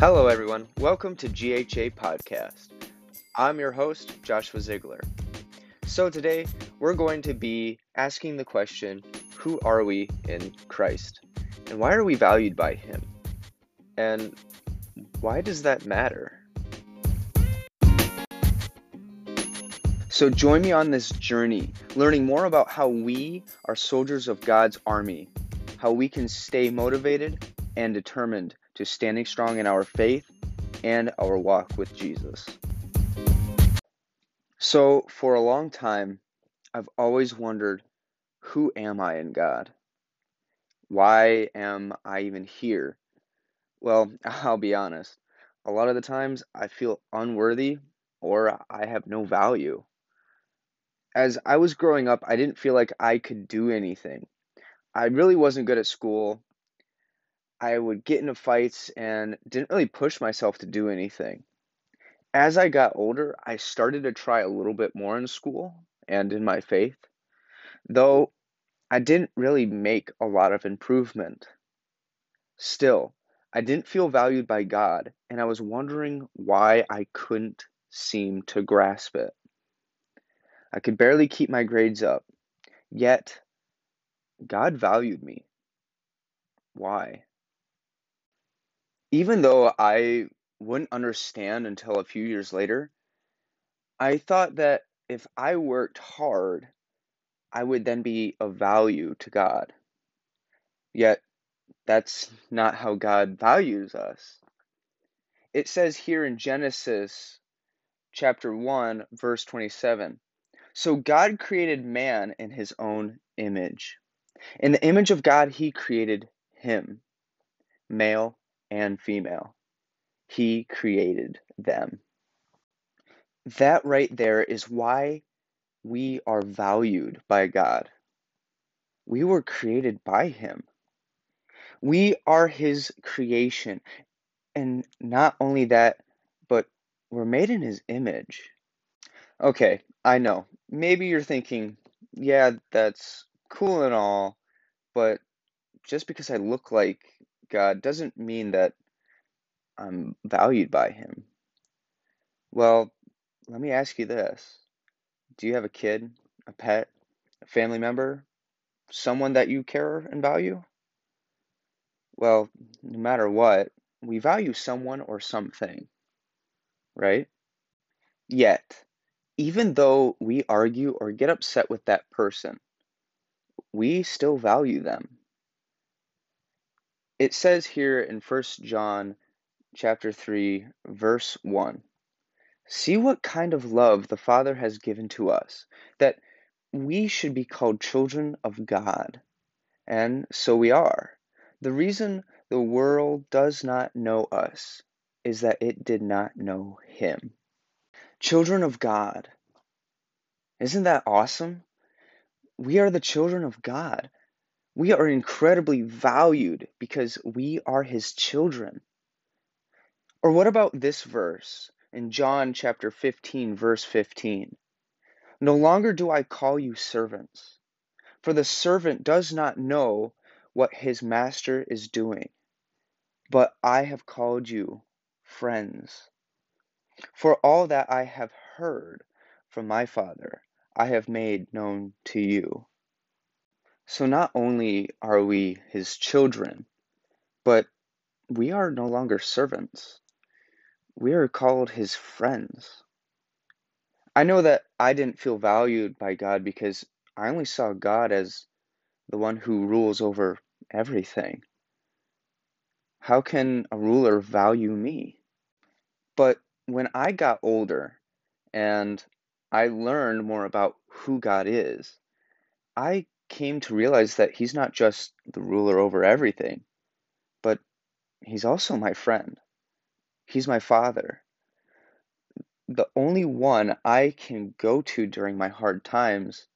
Hello, everyone. Welcome to GHA Podcast. I'm your host, Joshua Ziegler. So, today we're going to be asking the question Who are we in Christ? And why are we valued by Him? And why does that matter? So, join me on this journey, learning more about how we are soldiers of God's army, how we can stay motivated and determined to standing strong in our faith and our walk with Jesus. So, for a long time, I've always wondered who am I in God? Why am I even here? Well, I'll be honest. A lot of the times I feel unworthy or I have no value. As I was growing up, I didn't feel like I could do anything. I really wasn't good at school. I would get into fights and didn't really push myself to do anything. As I got older, I started to try a little bit more in school and in my faith, though I didn't really make a lot of improvement. Still, I didn't feel valued by God, and I was wondering why I couldn't seem to grasp it. I could barely keep my grades up, yet God valued me. Why? Even though I wouldn't understand until a few years later, I thought that if I worked hard, I would then be of value to God. Yet, that's not how God values us. It says here in Genesis chapter 1, verse 27 So God created man in his own image. In the image of God, he created him, male and female. He created them. That right there is why we are valued by God. We were created by Him. We are His creation. And not only that, but we're made in His image. Okay, I know. Maybe you're thinking, yeah, that's cool and all, but just because I look like God doesn't mean that I'm valued by Him. Well, let me ask you this Do you have a kid, a pet, a family member, someone that you care and value? Well, no matter what, we value someone or something, right? Yet, even though we argue or get upset with that person, we still value them it says here in 1 John chapter 3 verse 1 See what kind of love the Father has given to us that we should be called children of God. And so we are. The reason the world does not know us is that it did not know him. Children of God. Isn't that awesome? We are the children of God we are incredibly valued because we are his children. Or what about this verse in John chapter 15, verse 15? No longer do I call you servants, for the servant does not know what his master is doing, but I have called you friends. For all that I have heard from my Father, I have made known to you. So not only are we his children, but we are no longer servants. We are called his friends. I know that I didn't feel valued by God because I only saw God as the one who rules over everything. How can a ruler value me? But when I got older and I learned more about who God is, I came to realize that he's not just the ruler over everything, but he's also my friend. He's my father. The only one I can go to during my hard times.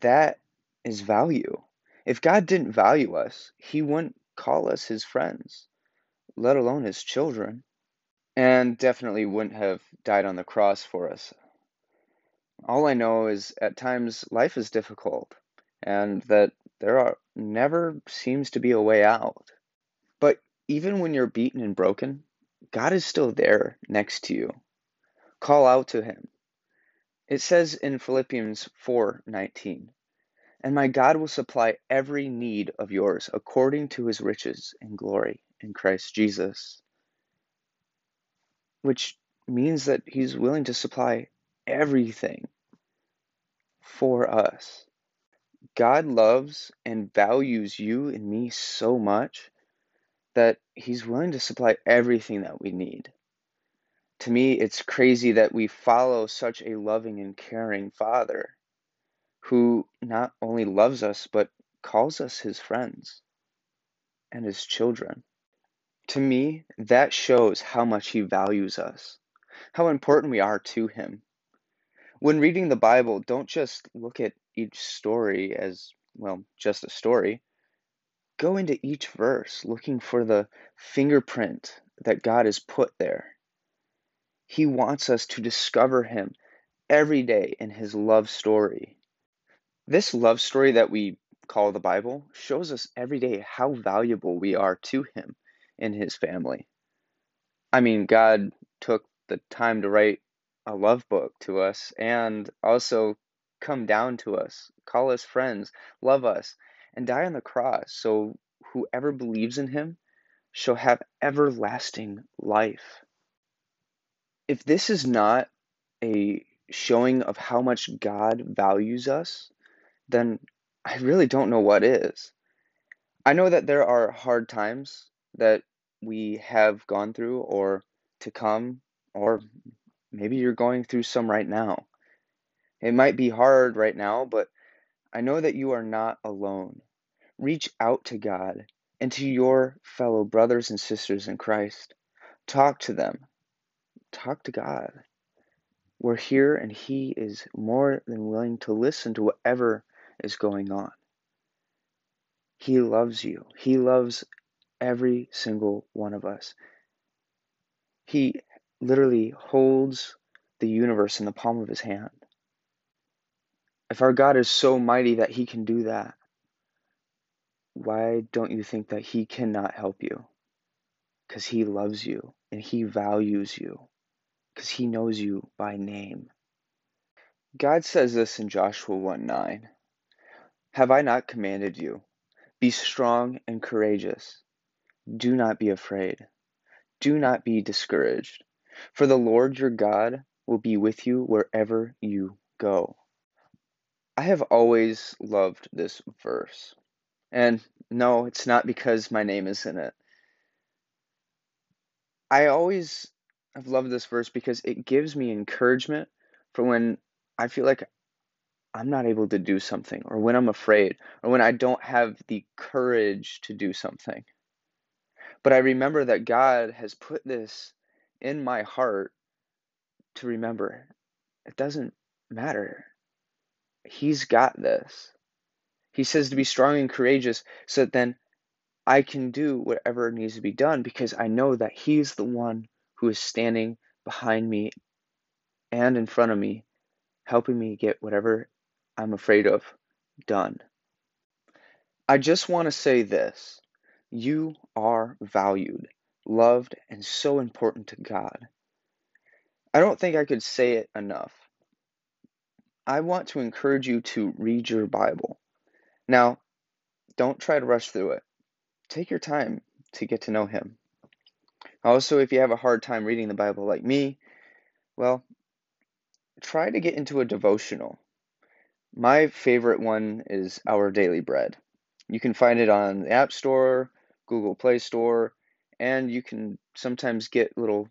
That is value. If God didn't value us, he wouldn't call us his friends, let alone his children, and definitely wouldn't have died on the cross for us all I know is at times life is difficult and that there are never seems to be a way out. But even when you're beaten and broken, God is still there next to you. Call out to him. It says in Philippians 4:19, "And my God will supply every need of yours according to his riches and glory in Christ Jesus." Which means that he's willing to supply everything for us. God loves and values you and me so much that he's willing to supply everything that we need. To me, it's crazy that we follow such a loving and caring Father who not only loves us, but calls us his friends and his children. To me, that shows how much he values us, how important we are to him. When reading the Bible, don't just look at each story as, well, just a story. Go into each verse looking for the fingerprint that God has put there. He wants us to discover Him every day in His love story. This love story that we call the Bible shows us every day how valuable we are to Him and His family. I mean, God took the time to write a love book to us and also come down to us, call us friends, love us, and die on the cross so whoever believes in him shall have everlasting life. If this is not a showing of how much God values us, then I really don't know what is. I know that there are hard times that we have gone through or to come, or maybe you're going through some right now. It might be hard right now, but I know that you are not alone. Reach out to God and to your fellow brothers and sisters in Christ. Talk to them. Talk to God. We're here, and He is more than willing to listen to whatever is going on. He loves you. He loves every single one of us. He literally holds the universe in the palm of His hand. If our God is so mighty that He can do that, why don't you think that He cannot help you? Because He loves you and He values you, because He knows you by name. God says this in Joshua 1 9 Have I not commanded you? Be strong and courageous. Do not be afraid. Do not be discouraged, for the Lord your God will be with you wherever you go. I have always loved this verse. And no, it's not because my name is in it. I always have loved this verse because it gives me encouragement for when I feel like I'm not able to do something, or when I'm afraid, or when I don't have the courage to do something. But I remember that God has put this in my heart to remember it doesn't matter. He's got this. He says to be strong and courageous so that then I can do whatever needs to be done because I know that He's the one who is standing behind me and in front of me, helping me get whatever I'm afraid of done. I just want to say this you are valued, loved, and so important to God. I don't think I could say it enough. I want to encourage you to read your Bible. Now, don't try to rush through it. Take your time to get to know Him. Also, if you have a hard time reading the Bible like me, well, try to get into a devotional. My favorite one is Our Daily Bread. You can find it on the App Store, Google Play Store, and you can sometimes get little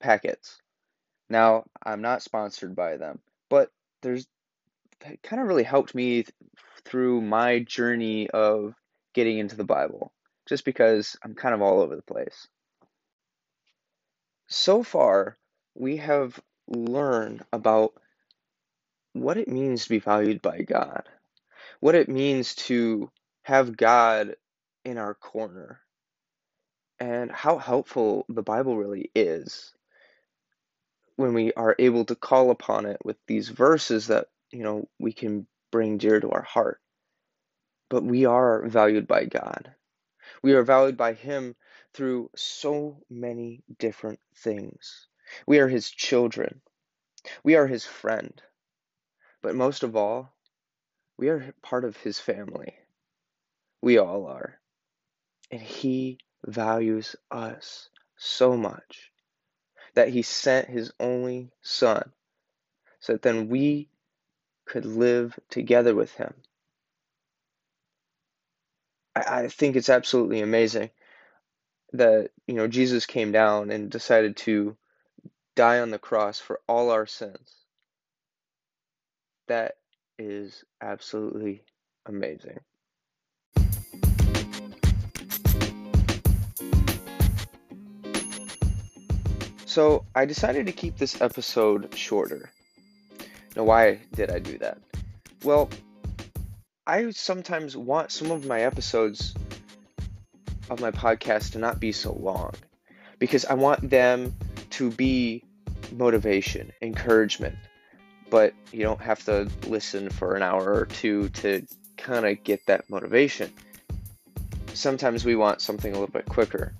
packets. Now, I'm not sponsored by them, but there's kind of really helped me th- through my journey of getting into the Bible, just because I'm kind of all over the place. So far, we have learned about what it means to be valued by God, what it means to have God in our corner, and how helpful the Bible really is when we are able to call upon it with these verses that you know we can bring dear to our heart but we are valued by god we are valued by him through so many different things. We are His children, we are His friend, but most of all, we are part of His family. We all are. And He values us so much that He sent His only Son so that then we could live together with Him. I, I think it's absolutely amazing that you know Jesus came down and decided to die on the cross for all our sins. That is absolutely amazing. So, I decided to keep this episode shorter. Now, why did I do that? Well, I sometimes want some of my episodes of my podcast to not be so long because I want them to be motivation, encouragement, but you don't have to listen for an hour or two to kind of get that motivation. Sometimes we want something a little bit quicker,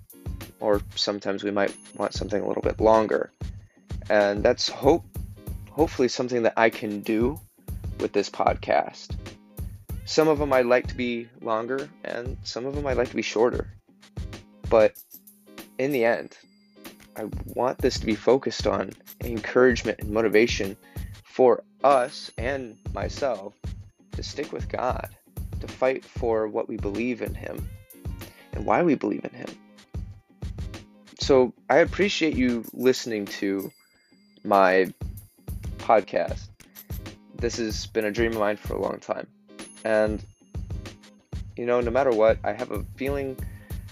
or sometimes we might want something a little bit longer. And that's hope hopefully something that I can do with this podcast. Some of them I'd like to be longer, and some of them I'd like to be shorter. But in the end, I want this to be focused on encouragement and motivation for us and myself to stick with God, to fight for what we believe in Him and why we believe in Him. So I appreciate you listening to my podcast. This has been a dream of mine for a long time. And, you know, no matter what, I have a feeling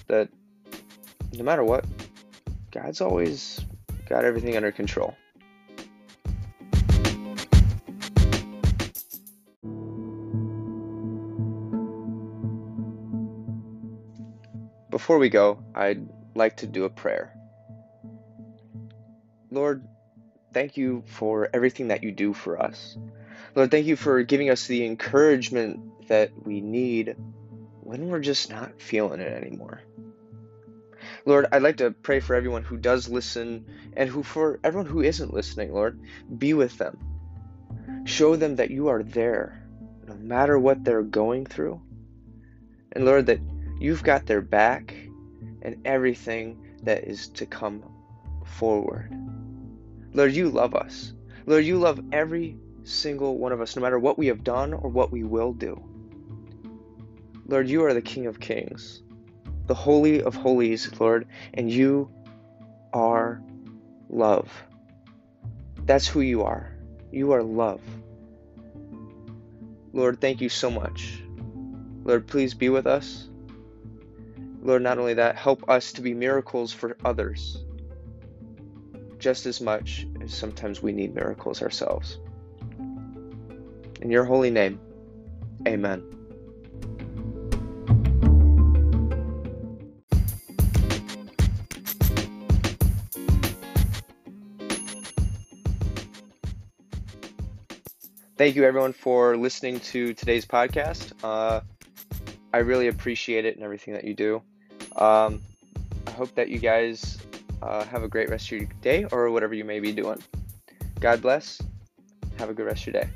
that no matter what, God's always got everything under control. Before we go, I'd like to do a prayer. Lord, thank you for everything that you do for us. Lord, thank you for giving us the encouragement that we need when we're just not feeling it anymore. Lord, I'd like to pray for everyone who does listen and who for everyone who isn't listening, Lord, be with them. Show them that you are there no matter what they're going through. And Lord, that you've got their back and everything that is to come forward. Lord, you love us. Lord, you love every single one of us, no matter what we have done or what we will do. Lord, you are the King of Kings, the Holy of Holies, Lord, and you are love. That's who you are. You are love. Lord, thank you so much. Lord, please be with us. Lord, not only that, help us to be miracles for others just as much as sometimes we need miracles ourselves. In your holy name, amen. Thank you, everyone, for listening to today's podcast. Uh, I really appreciate it and everything that you do. Um, I hope that you guys uh, have a great rest of your day or whatever you may be doing. God bless. Have a good rest of your day.